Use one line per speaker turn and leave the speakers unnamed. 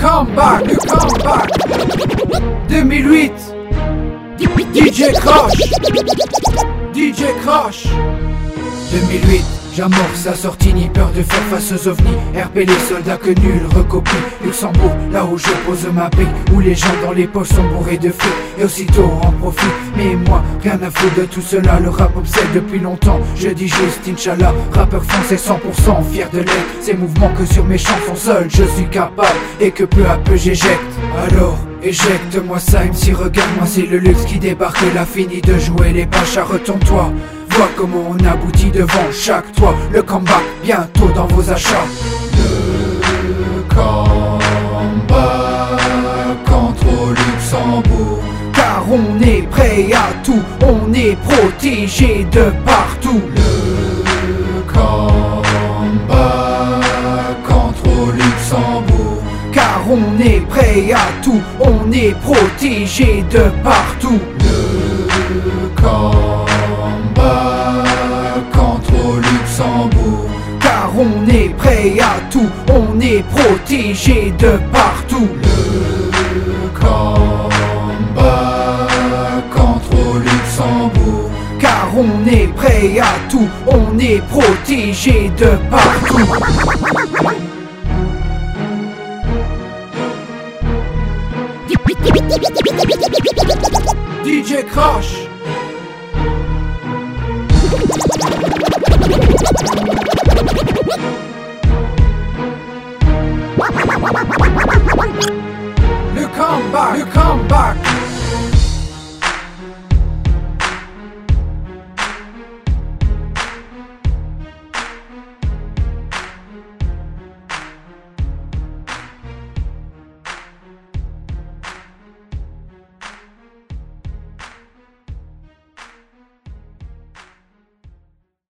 comeback, le comeback 2008 DJ Crush. DJ Crush. 2008 J'amorce la sortie, ni peur de faire face aux ovnis. RP les soldats que nul recopie. Luxembourg, là où je pose ma paix Où les gens dans les poches sont bourrés de feu. Et aussitôt en profite. Mais moi, rien à foutre de tout cela. Le rap obsède depuis longtemps. Je dis juste Inch'Allah Rappeur français 100% fier de l'être. Ces mouvements que sur mes chansons seuls Je suis capable. Et que peu à peu j'éjecte. Alors Éjecte-moi ça, MC, regarde-moi, c'est le luxe qui débarque, la fini de jouer les à retourne-toi Vois comment on aboutit devant chaque toit Le combat bientôt dans vos achats.
Le combat contre Luxembourg.
Car on est prêt à tout, on est protégé de partout.
Le combat contre Luxembourg.
Car on est prêt à tout, on est protégé de partout.
Le combat
Prêt à tout, on est protégé de partout.
Le combat contre Luxembourg.
Car on est prêt à tout, on est protégé de partout. DJ Crash.